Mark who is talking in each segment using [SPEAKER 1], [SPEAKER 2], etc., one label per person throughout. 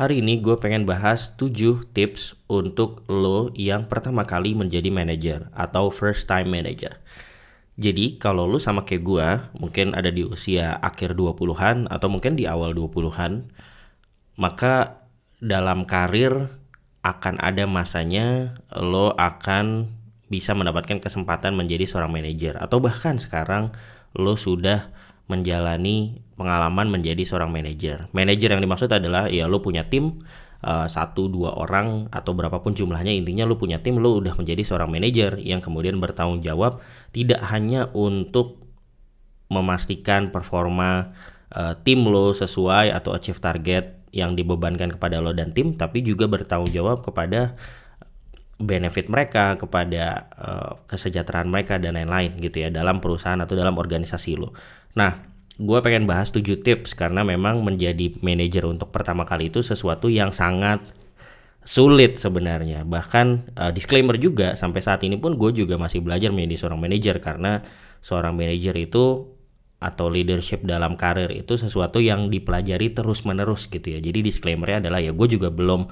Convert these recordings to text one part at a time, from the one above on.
[SPEAKER 1] Hari ini gue pengen bahas 7 tips untuk lo yang pertama kali menjadi manajer atau first time manager. Jadi kalau lo sama kayak gue, mungkin ada di usia akhir 20-an atau mungkin di awal 20-an, maka dalam karir akan ada masanya lo akan bisa mendapatkan kesempatan menjadi seorang manajer atau bahkan sekarang lo sudah menjalani pengalaman menjadi seorang manajer. Manajer yang dimaksud adalah ya lo punya tim uh, satu dua orang atau berapapun jumlahnya intinya lo punya tim lo udah menjadi seorang manajer yang kemudian bertanggung jawab tidak hanya untuk memastikan performa uh, tim lo sesuai atau achieve target yang dibebankan kepada lo dan tim tapi juga bertanggung jawab kepada benefit mereka kepada uh, kesejahteraan mereka dan lain-lain gitu ya dalam perusahaan atau dalam organisasi lo. Nah, gue pengen bahas 7 tips karena memang menjadi manajer untuk pertama kali itu sesuatu yang sangat sulit sebenarnya. Bahkan uh, disclaimer juga sampai saat ini pun gue juga masih belajar menjadi seorang manajer karena seorang manajer itu atau leadership dalam karir itu sesuatu yang dipelajari terus menerus gitu ya. Jadi disclaimernya adalah ya gue juga belum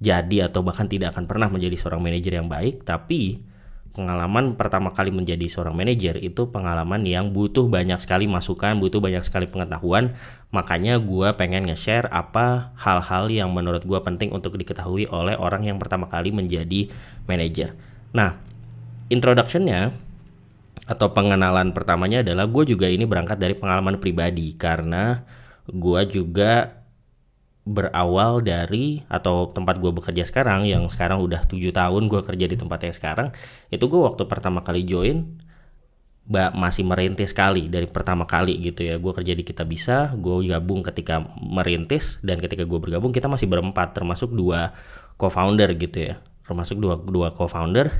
[SPEAKER 1] jadi atau bahkan tidak akan pernah menjadi seorang manajer yang baik, tapi pengalaman pertama kali menjadi seorang manajer itu pengalaman yang butuh banyak sekali masukan, butuh banyak sekali pengetahuan. Makanya gue pengen nge-share apa hal-hal yang menurut gue penting untuk diketahui oleh orang yang pertama kali menjadi manajer. Nah, introductionnya atau pengenalan pertamanya adalah gue juga ini berangkat dari pengalaman pribadi karena gue juga berawal dari atau tempat gue bekerja sekarang yang sekarang udah tujuh tahun gue kerja di tempat yang sekarang itu gue waktu pertama kali join mbak masih merintis sekali dari pertama kali gitu ya. Gue kerja di kita bisa gue gabung ketika merintis dan ketika gue bergabung kita masih berempat termasuk dua co-founder gitu ya. Termasuk dua dua co-founder.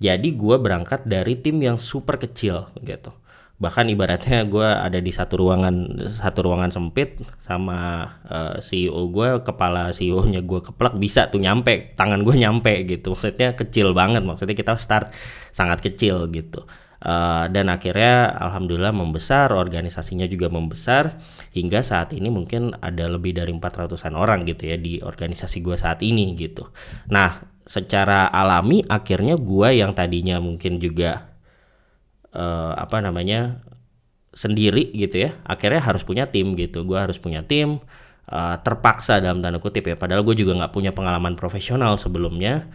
[SPEAKER 1] Jadi gue berangkat dari tim yang super kecil gitu bahkan ibaratnya gue ada di satu ruangan satu ruangan sempit sama uh, eh, CEO gue kepala CEO nya gue keplak bisa tuh nyampe tangan gue nyampe gitu. Maksudnya kecil banget maksudnya kita start sangat kecil gitu. Uh, dan akhirnya alhamdulillah membesar organisasinya juga membesar hingga saat ini mungkin ada lebih dari 400an orang gitu ya di organisasi gue saat ini gitu. Nah secara alami akhirnya gue yang tadinya mungkin juga uh, apa namanya sendiri gitu ya. Akhirnya harus punya tim gitu. Gue harus punya tim uh, terpaksa dalam tanda kutip ya. Padahal gue juga nggak punya pengalaman profesional sebelumnya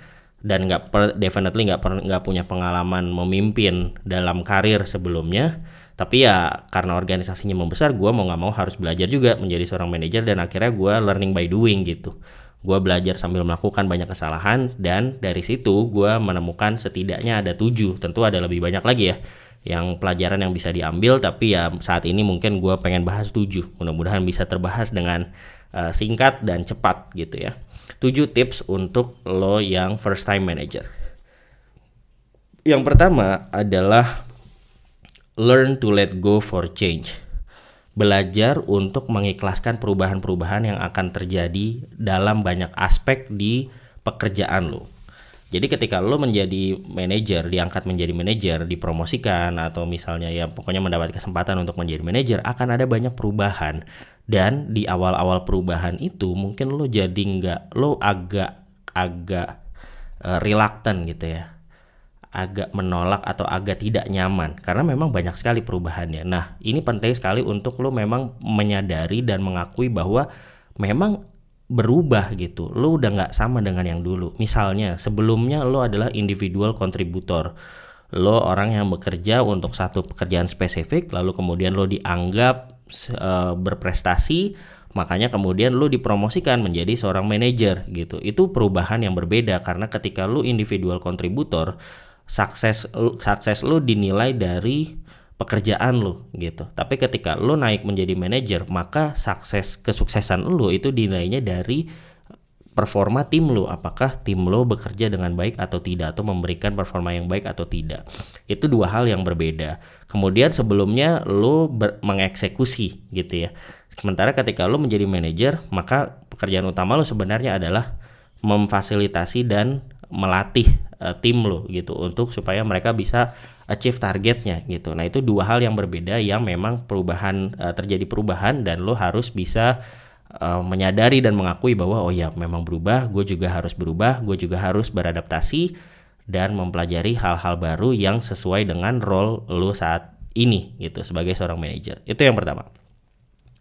[SPEAKER 1] dan nggak definitely nggak nggak punya pengalaman memimpin dalam karir sebelumnya. Tapi ya karena organisasinya membesar gue mau nggak mau harus belajar juga menjadi seorang manajer dan akhirnya gue learning by doing gitu. Gue belajar sambil melakukan banyak kesalahan dan dari situ gue menemukan setidaknya ada tujuh. Tentu ada lebih banyak lagi ya yang pelajaran yang bisa diambil tapi ya saat ini mungkin gue pengen bahas tujuh. Mudah-mudahan bisa terbahas dengan uh, singkat dan cepat gitu ya. Tujuh tips untuk lo yang first time manager. Yang pertama adalah learn to let go for change. Belajar untuk mengikhlaskan perubahan-perubahan yang akan terjadi dalam banyak aspek di pekerjaan lo jadi ketika lo menjadi manajer, diangkat menjadi manajer, dipromosikan atau misalnya ya pokoknya mendapat kesempatan untuk menjadi manajer, akan ada banyak perubahan. Dan di awal-awal perubahan itu mungkin lo jadi nggak, lo agak agak uh, reluctant gitu ya, agak menolak atau agak tidak nyaman karena memang banyak sekali perubahannya. Nah ini penting sekali untuk lo memang menyadari dan mengakui bahwa memang berubah gitu. Lo udah nggak sama dengan yang dulu. Misalnya sebelumnya lo adalah individual kontributor lo orang yang bekerja untuk satu pekerjaan spesifik lalu kemudian lo dianggap uh, berprestasi makanya kemudian lo dipromosikan menjadi seorang manajer gitu. Itu perubahan yang berbeda karena ketika lo individual kontributor sukses sukses lo dinilai dari pekerjaan lo gitu. Tapi ketika lo naik menjadi manajer, maka sukses kesuksesan lo itu dinilainya dari performa tim lo. Apakah tim lo bekerja dengan baik atau tidak atau memberikan performa yang baik atau tidak. Itu dua hal yang berbeda. Kemudian sebelumnya lo mengeksekusi gitu ya. Sementara ketika lo menjadi manajer, maka pekerjaan utama lo sebenarnya adalah memfasilitasi dan melatih uh, tim lo gitu untuk supaya mereka bisa achieve targetnya gitu. Nah itu dua hal yang berbeda yang memang perubahan uh, terjadi perubahan dan lo harus bisa uh, menyadari dan mengakui bahwa oh ya memang berubah, gue juga harus berubah, gue juga harus beradaptasi dan mempelajari hal-hal baru yang sesuai dengan role lu saat ini gitu sebagai seorang manajer. Itu yang pertama.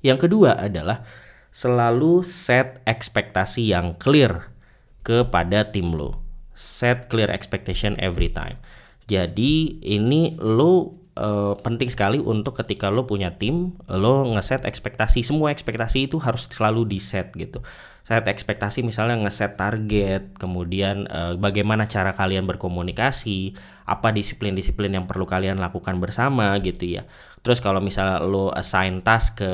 [SPEAKER 1] Yang kedua adalah selalu set ekspektasi yang clear kepada tim lo. Set clear expectation every time. Jadi ini lo uh, penting sekali untuk ketika lo punya tim, lo ngeset ekspektasi semua ekspektasi itu harus selalu di set gitu. Set ekspektasi misalnya ngeset target, kemudian uh, bagaimana cara kalian berkomunikasi, apa disiplin-disiplin yang perlu kalian lakukan bersama gitu ya. Terus kalau misalnya lo assign task ke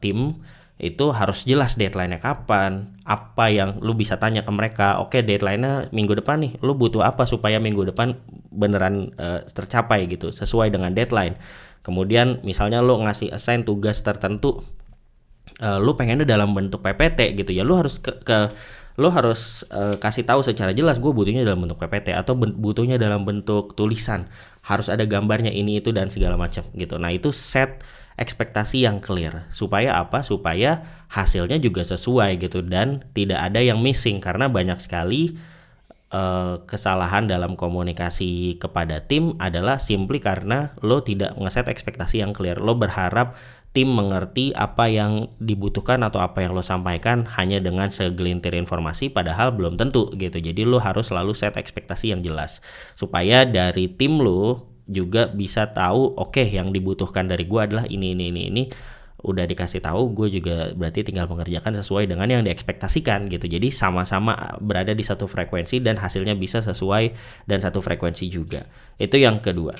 [SPEAKER 1] tim, itu harus jelas deadline-nya kapan, apa yang lu bisa tanya ke mereka. Oke, okay, deadline-nya minggu depan nih. Lu butuh apa supaya minggu depan beneran uh, tercapai gitu, sesuai dengan deadline. Kemudian misalnya lu ngasih assign tugas tertentu uh, lu pengennya dalam bentuk PPT gitu ya. Lu harus ke, ke lu harus uh, kasih tahu secara jelas gue butuhnya dalam bentuk PPT atau butuhnya dalam bentuk tulisan. Harus ada gambarnya ini itu dan segala macam gitu. Nah, itu set ekspektasi yang clear. Supaya apa? Supaya hasilnya juga sesuai gitu dan tidak ada yang missing. Karena banyak sekali uh, kesalahan dalam komunikasi kepada tim adalah simply karena lo tidak ngeset ekspektasi yang clear. Lo berharap tim mengerti apa yang dibutuhkan atau apa yang lo sampaikan hanya dengan segelintir informasi padahal belum tentu gitu. Jadi lo harus selalu set ekspektasi yang jelas. Supaya dari tim lo juga bisa tahu oke okay, yang dibutuhkan dari gue adalah ini ini ini ini. Udah dikasih tahu gue juga berarti tinggal mengerjakan sesuai dengan yang diekspektasikan gitu. Jadi sama-sama berada di satu frekuensi dan hasilnya bisa sesuai dan satu frekuensi juga. Itu yang kedua.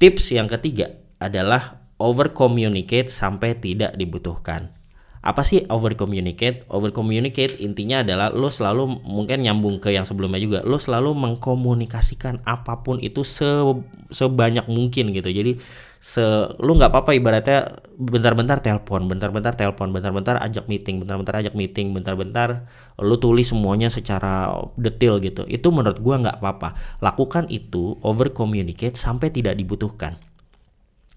[SPEAKER 1] Tips yang ketiga adalah over communicate sampai tidak dibutuhkan apa sih over communicate? Over communicate intinya adalah lo selalu mungkin nyambung ke yang sebelumnya juga. Lo selalu mengkomunikasikan apa pun itu se sebanyak mungkin gitu. Jadi se lu nggak apa-apa ibaratnya bentar-bentar telepon, bentar-bentar telepon, bentar-bentar ajak meeting, bentar-bentar ajak meeting, bentar-bentar lu tulis semuanya secara detail gitu. Itu menurut gua nggak apa-apa. Lakukan itu over communicate sampai tidak dibutuhkan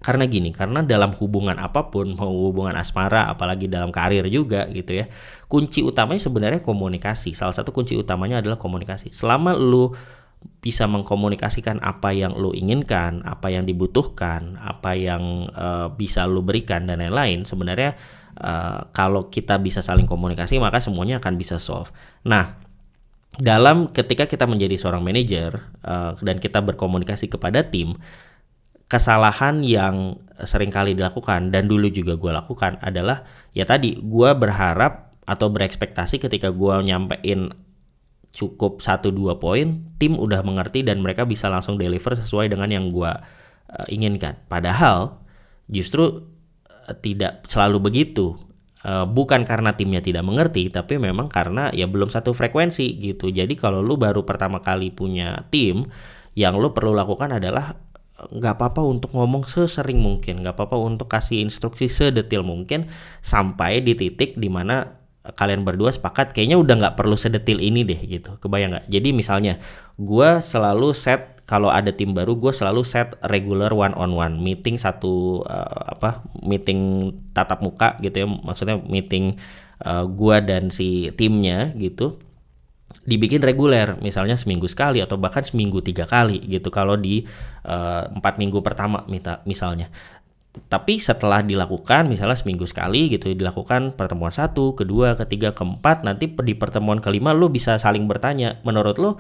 [SPEAKER 1] karena gini, karena dalam hubungan apa pun, mau hubungan asmara, apalagi dalam karir juga gitu ya, kunci utamanya sebenarnya komunikasi. Salah satu kunci utamanya adalah komunikasi. Selama lu bisa mengkomunikasikan apa yang lu inginkan, apa yang dibutuhkan, apa yang uh, bisa lu berikan dan lain-lain, sebenarnya uh, kalau kita bisa saling komunikasi maka semuanya akan bisa solve. Nah, dalam ketika kita menjadi seorang manajer uh, dan kita berkomunikasi kepada tim, kesalahan yang sering kali dilakukan dan dulu juga gue lakukan adalah ya tadi gue berharap atau berekspektasi ketika gue nyampein cukup satu dua poin tim udah mengerti dan mereka bisa langsung deliver sesuai dengan yang gue uh, inginkan. Padahal justru uh, tidak selalu begitu. Uh, bukan karena timnya tidak mengerti tapi memang karena ya belum satu frekuensi gitu. Jadi kalau lu baru pertama kali punya tim yang lu perlu lakukan adalah nggak apa-apa untuk ngomong sesering mungkin nggak apa-apa untuk kasih instruksi sedetil mungkin sampai di titik di mana kalian berdua sepakat kayaknya udah nggak perlu sedetil ini deh gitu. Kebayang nggak? Jadi misalnya gue selalu set kalau ada tim baru gue selalu set regular one on one meeting satu uh, apa meeting tatap muka gitu ya maksudnya meeting uh, eh, gue dan si timnya gitu dibikin reguler misalnya seminggu sekali atau bahkan seminggu tiga kali gitu kalau di eh, empat uh, minggu pertama misalnya. Tapi setelah dilakukan misalnya seminggu sekali gitu dilakukan pertemuan satu kedua ketiga keempat nanti di pertemuan kelima lo bisa saling bertanya menurut lo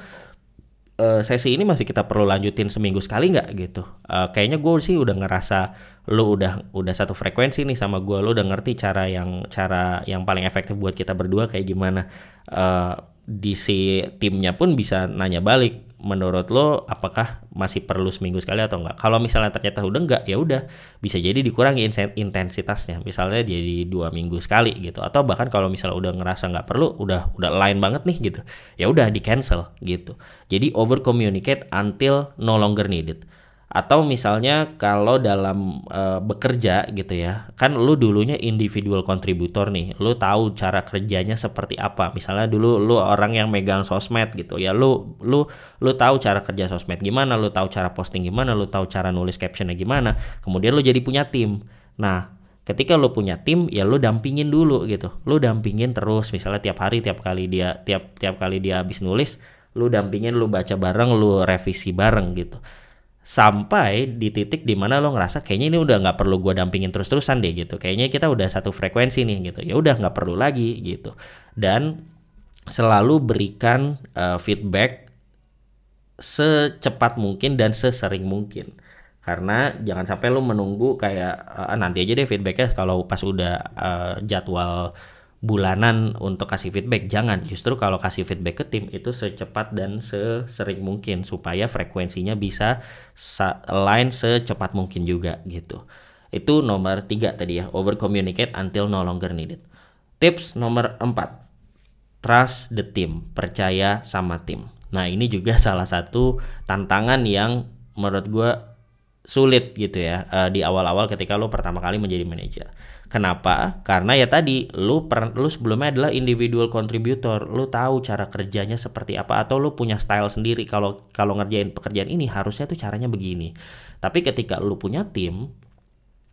[SPEAKER 1] uh, sesi ini masih kita perlu lanjutin seminggu sekali nggak? Gitu. Uh, kayaknya gue sih udah ngerasa lo udah udah satu frekuensi nih sama gue lo udah ngerti cara yang cara yang paling efektif buat kita berdua kayak gimana. Uh, di si timnya pun bisa nanya balik menurut lo apakah masih perlu seminggu sekali atau enggak? Kalau misalnya ternyata udah enggak ya udah bisa jadi dikurangi intensitasnya. Misalnya jadi dua minggu sekali gitu. Atau bahkan kalau misalnya udah ngerasa nggak perlu udah udah lain banget nih gitu ya udah di cancel gitu. Jadi over communicate until no longer needed atau misalnya kalau dalam uh, bekerja gitu ya kan lu dulunya individual kontributor nih lu tahu cara kerjanya seperti apa. Misalnya dulu lu orang yang megang sosmed gitu ya lu lu lu tahu cara kerja sosmed gimana lu tahu cara posting gimana lu tahu cara nulis captionnya gimana kemudian lu jadi punya tim. Nah ketika lo punya tim ya lo dampingin dulu gitu. Lo dampingin terus misalnya tiap hari tiap kali dia tiap tiap kali dia habis nulis lo dampingin lo baca bareng lo revisi bareng gitu sampai di titik di mana lo ngerasa kayaknya ini udah nggak perlu gue dampingin terus-terusan deh gitu. Kayaknya kita udah satu frekuensi nih gitu. Ya udah nggak perlu lagi gitu. Dan selalu berikan uh, feedback secepat mungkin dan sesering mungkin. Karena jangan sampai lo menunggu kayak uh, nanti aja deh feedbacknya kalau pas udah uh, jadwal bulanan untuk kasih feedback. Jangan justru kalau kasih feedback ke tim itu secepat dan sesering mungkin supaya frekuensinya bisa align secepat mungkin juga gitu. Itu nomor tiga tadi ya over communicate until no longer needed. Tips nomor empat trust the team percaya sama tim. Nah ini juga salah satu tantangan yang menurut gue sulit gitu ya uh, di awal-awal ketika lo pertama kali menjadi manajer. Kenapa? Karena ya tadi lo per, lu sebelumnya adalah individual contributor, lo tahu cara kerjanya seperti apa atau lo punya style sendiri kalau kalau ngerjain pekerjaan ini harusnya tuh caranya begini. Tapi ketika lo punya tim,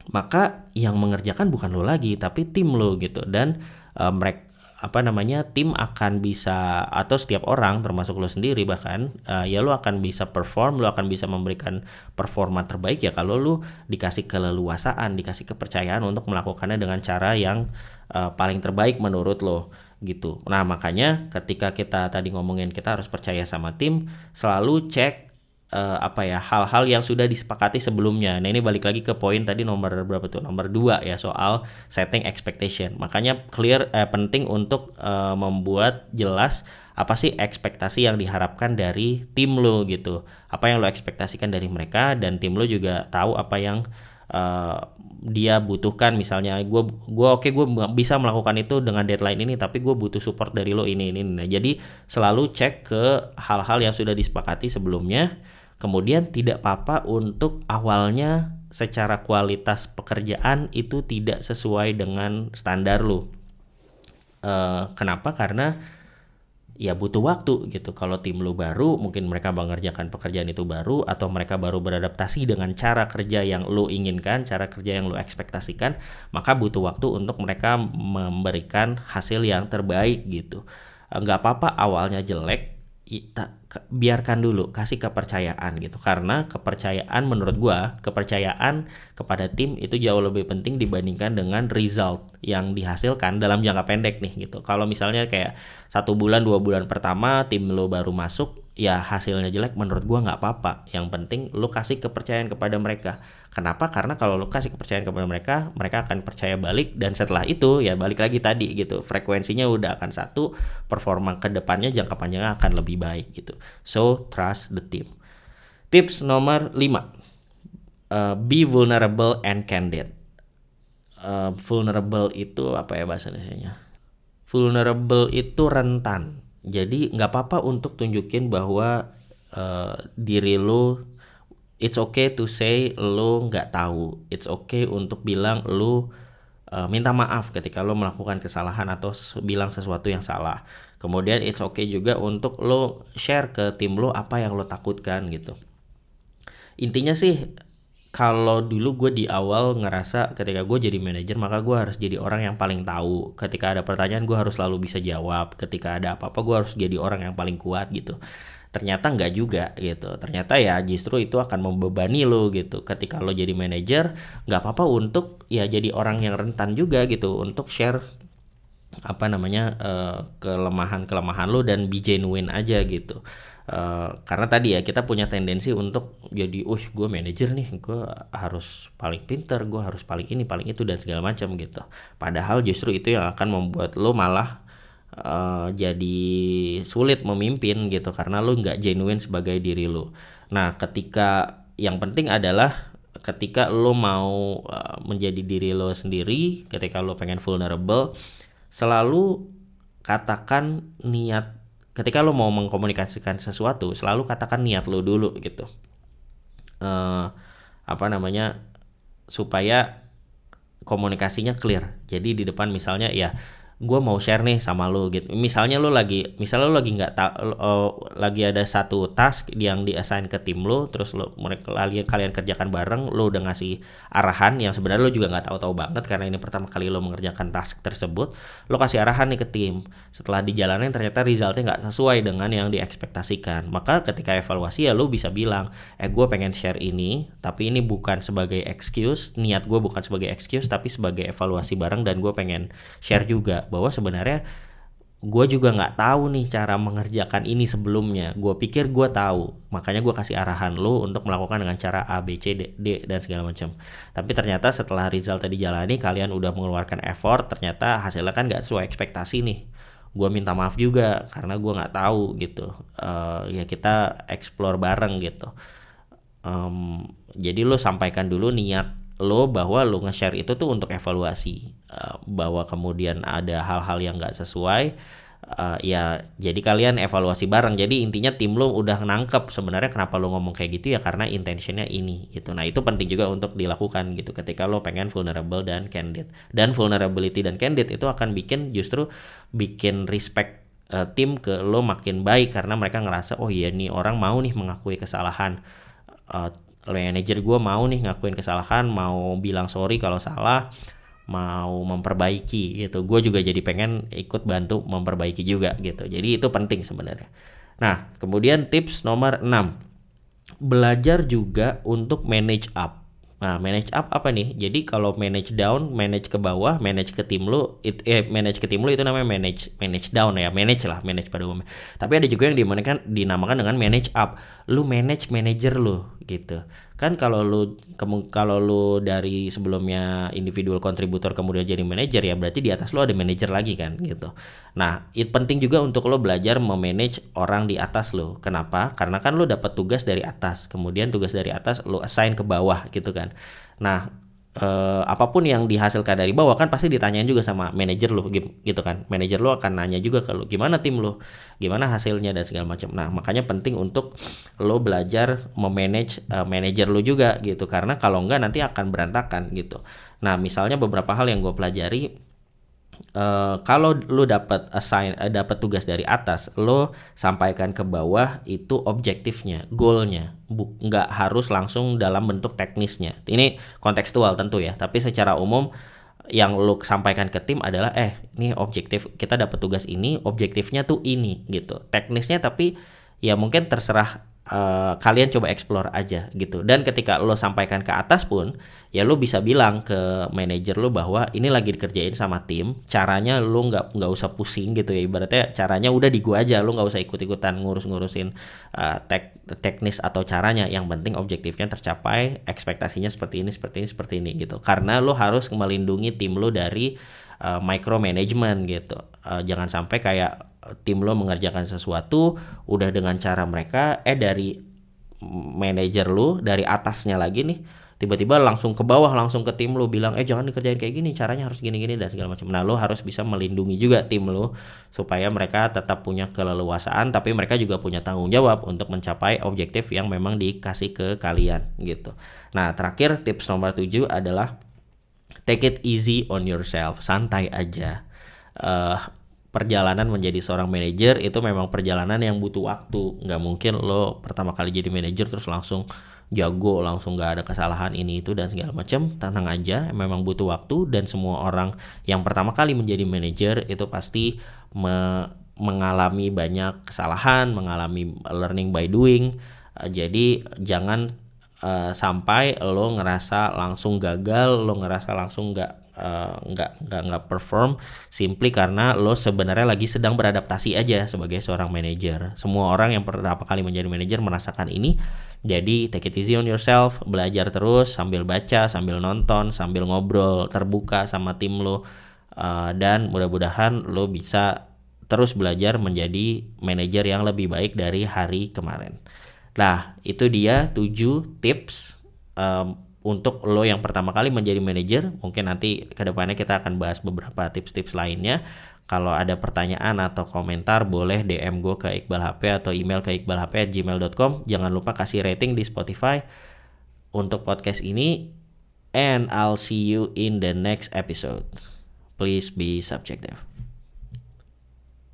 [SPEAKER 1] maka yang mengerjakan bukan lo lagi tapi tim lo gitu dan uh, mereka apa namanya tim akan bisa atau setiap orang termasuk lo sendiri bahkan uh, ya lo akan bisa perform lo akan bisa memberikan performa terbaik. Ya kalau lo dikasih keleluasaan dikasih kepercayaan untuk melakukannya dengan cara yang uh, paling terbaik menurut lo gitu. Nah makanya ketika kita tadi ngomongin kita harus percaya sama tim selalu cek uh, apa ya hal-hal yang sudah disepakati sebelumnya. Nah ini balik lagi ke poin tadi nomor berapa tuh nomor dua ya soal setting expectation. Makanya clear eh, penting untuk uh, membuat jelas apa sih ekspektasi yang diharapkan dari tim lo gitu. Apa yang lo ekspektasikan dari mereka dan tim lo juga tahu apa yang uh, dia butuhkan misalnya gue gue oke okay, gue bisa melakukan itu dengan deadline ini tapi gue butuh support dari lo ini ini, ini. jadi selalu cek ke hal-hal yang sudah disepakati sebelumnya Kemudian tidak apa-apa untuk awalnya secara kualitas pekerjaan itu tidak sesuai dengan standar lu. Uh, kenapa? Karena ya butuh waktu gitu. Kalau tim lu baru, mungkin mereka mengerjakan pekerjaan itu baru atau mereka baru beradaptasi dengan cara kerja yang lu inginkan, cara kerja yang lu ekspektasikan, maka butuh waktu untuk mereka memberikan hasil yang terbaik gitu. Nggak apa-apa awalnya jelek, biarkan dulu kasih kepercayaan gitu. Karena kepercayaan menurut gua kepercayaan kepada tim itu jauh lebih penting dibandingkan dengan result yang dihasilkan dalam jangka pendek nih gitu. Kalau misalnya kayak satu bulan dua bulan pertama tim lo baru masuk ya hasilnya jelek menurut gua nggak apa-apa yang penting lo kasih kepercayaan kepada mereka Kenapa? Karena kalau lo kasih kepercayaan kepada mereka, mereka akan percaya balik dan setelah itu ya balik lagi tadi gitu. Frekuensinya udah akan satu, performa ke depannya jangka panjangnya akan lebih baik gitu. So trust the team. Tips nomor 5. Uh, be vulnerable and candid. Uh, vulnerable itu apa ya bahasa Indonesia? Vulnerable itu rentan. Jadi nggak apa-apa untuk tunjukin bahwa uh, diri lo it's okay to say lo nggak tahu. It's okay untuk bilang lo uh, minta maaf ketika lo melakukan kesalahan atau bilang sesuatu yang salah. Kemudian it's okay juga untuk lo share ke tim lo apa yang lo takutkan gitu. Intinya sih kalau dulu gue di awal ngerasa ketika gue jadi manajer maka gue harus jadi orang yang paling tahu. Ketika ada pertanyaan gue harus selalu bisa jawab. Ketika ada apa-apa gue harus jadi orang yang paling kuat gitu. Ternyata nggak juga gitu. Ternyata ya justru itu akan membebani lo gitu. Ketika lo jadi manajer nggak apa-apa untuk ya jadi orang yang rentan juga gitu. Untuk share apa namanya uh, kelemahan kelemahan lo dan be genuine aja gitu Uh, karena tadi ya kita punya tendensi untuk jadi, uh gue manajer nih, gue harus paling pinter, gue harus paling ini, paling itu dan segala macam gitu. Padahal justru itu yang akan membuat lo malah uh, jadi sulit memimpin gitu karena lu nggak genuine sebagai diri lu. Nah, ketika yang penting adalah ketika lo mau uh, menjadi diri lo sendiri, ketika lo pengen vulnerable, selalu katakan niat ketika lo mau mengkomunikasikan sesuatu, selalu katakan niat lo dulu gitu. Uh, apa namanya supaya komunikasinya clear. Jadi di depan misalnya ya gue mau share nih sama lo gitu. Misalnya lo lagi misalnya lo lagi nggak tak uh, oh, lagi ada satu task yang diassign ke tim lo terus lo mereka kalian kalian kerjakan bareng lo udah ngasih arahan yang sebenarnya lo juga nggak tahu-tahu banget karena ini pertama kali lo mengerjakan task tersebut lo kasih arahan nih ke tim. Setelah dijalanin ternyata resultnya nggak sesuai dengan yang diekspektasikan. Maka ketika evaluasi ya lo bisa bilang eh gue pengen share ini tapi ini bukan sebagai excuse. Niat gue bukan sebagai excuse tapi sebagai evaluasi bareng dan gue pengen share juga bahwa sebenarnya gue juga nggak tahu nih cara mengerjakan ini sebelumnya. Gue pikir gue tahu, makanya gue kasih arahan lo untuk melakukan dengan cara A, B, C, D, D dan segala macam. Tapi ternyata setelah result tadi jalani, kalian udah mengeluarkan effort, ternyata hasilnya kan nggak sesuai ekspektasi nih. Gue minta maaf juga karena gue nggak tahu gitu. Uh, ya kita explore bareng gitu. Um, jadi lo sampaikan dulu niat lo bahwa lo nge-share itu tuh untuk evaluasi uh, bahwa kemudian ada hal-hal yang nggak sesuai uh, ya jadi kalian evaluasi bareng. Jadi intinya tim lo udah nangkep sebenarnya kenapa lo ngomong kayak gitu ya karena intentionnya ini gitu. Nah itu penting juga untuk dilakukan gitu. Ketika lo pengen vulnerable dan candid dan vulnerability dan candid itu akan bikin justru bikin respect uh, tim ke lo makin baik karena mereka ngerasa oh iya nih orang mau nih mengakui kesalahan. Uh, manajer gue mau nih ngakuin kesalahan mau bilang sorry kalau salah mau memperbaiki gitu. Gue juga jadi pengen ikut bantu memperbaiki juga gitu. Jadi itu penting sebenarnya. Nah kemudian tips nomor 6 belajar juga untuk manage up Nah, manage up apa nih? Jadi kalau manage down, manage ke bawah, manage ke tim lu, it, eh manage ke tim lu itu namanya manage manage down ya, manage lah, manage pada umumnya. Tapi ada juga yang dinamakan dinamakan dengan manage up. Lu manage manager lu gitu kan kalau lu kalau lu dari sebelumnya individual kontributor kemudian jadi manajer ya berarti di atas lu ada manajer lagi kan gitu. Nah itu penting juga untuk lo belajar memanage orang di atas lo kenapa? Karena kan lo dapat tugas dari atas. Kemudian tugas dari atas lo assign ke bawah gitu kan. Nah uh, apa pun yang dihasilkan dari bawah kan pasti ditanyain juga sama manajer lo gitu kan. Manajer lo akan nanya juga ke lo gimana tim lo gimana hasilnya? dan segala macam. Nah makanya penting untuk lo belajar memanage uh, manajer lo juga gitu. Karena kalau enggak nanti akan berantakan gitu. Nah misalnya beberapa hal yang gue pelajari uh, kalau lu dapat assign uh, dapat tugas dari atas, lo sampaikan ke bawah itu objektifnya, goalnya, nggak harus langsung dalam bentuk teknisnya. Ini kontekstual tentu ya, tapi secara umum yang lu sampaikan ke tim adalah eh ini objektif kita dapat tugas ini, objektifnya tuh ini gitu. Teknisnya tapi ya mungkin terserah uh, kalian coba explore aja gitu. Dan ketika lo sampaikan ke atas pun ya lo bisa bilang ke manajer lo bahwa ini lagi dikerjain sama tim caranya lo nggak nggak usah pusing gitu ya. Ibaratnya caranya udah di gua aja lo nggak usah ikut ikutan ngurus ngurusin uh, tek teknis atau caranya. Yang penting objektifnya tercapai ekspektasinya seperti ini seperti ini seperti ini gitu. Karena lo harus melindungi tim lo dari uh, micromanagement gitu. Uh, jangan sampai kayak tim lo mengerjakan sesuatu udah dengan cara mereka eh dari manajer lo dari atasnya lagi nih tiba-tiba langsung ke bawah langsung ke tim lo bilang eh jangan dikerjain kayak gini caranya harus gini-gini dan segala macam. Nah lo harus bisa melindungi juga tim lo supaya mereka tetap punya keleluasaan tapi mereka juga punya tanggung jawab untuk mencapai objektif yang memang dikasih ke kalian gitu. Nah terakhir tips nomor 7 adalah take it easy on yourself santai aja. Uh, perjalanan menjadi seorang manajer itu memang perjalanan yang butuh waktu. Nggak mungkin lo pertama kali jadi manajer terus langsung jago langsung nggak ada kesalahan ini itu dan segala macam tenang aja memang butuh waktu dan semua orang yang pertama kali menjadi manajer itu pasti me mengalami banyak kesalahan mengalami learning by doing. Uh, jadi jangan uh, sampai lo ngerasa langsung gagal lo ngerasa langsung nggak uh, nggak nggak nggak perform simply karena lo sebenarnya lagi sedang beradaptasi aja sebagai seorang manajer. Semua orang yang pertama kali menjadi manajer merasakan ini. Jadi take it easy on yourself, belajar terus sambil baca, sambil nonton, sambil ngobrol terbuka sama tim lo uh, dan mudah-mudahan lo bisa terus belajar menjadi manajer yang lebih baik dari hari kemarin. Nah, itu dia 7 tips untuk lo yang pertama kali menjadi manajer, mungkin nanti ke depannya kita akan bahas beberapa tips-tips lainnya. Kalau ada pertanyaan atau komentar boleh DM gue ke Iqbal HP atau email ke iqbalhp@gmail.com. Jangan lupa kasih rating di Spotify untuk podcast ini. And I'll see you in the next episode. Please be subjective.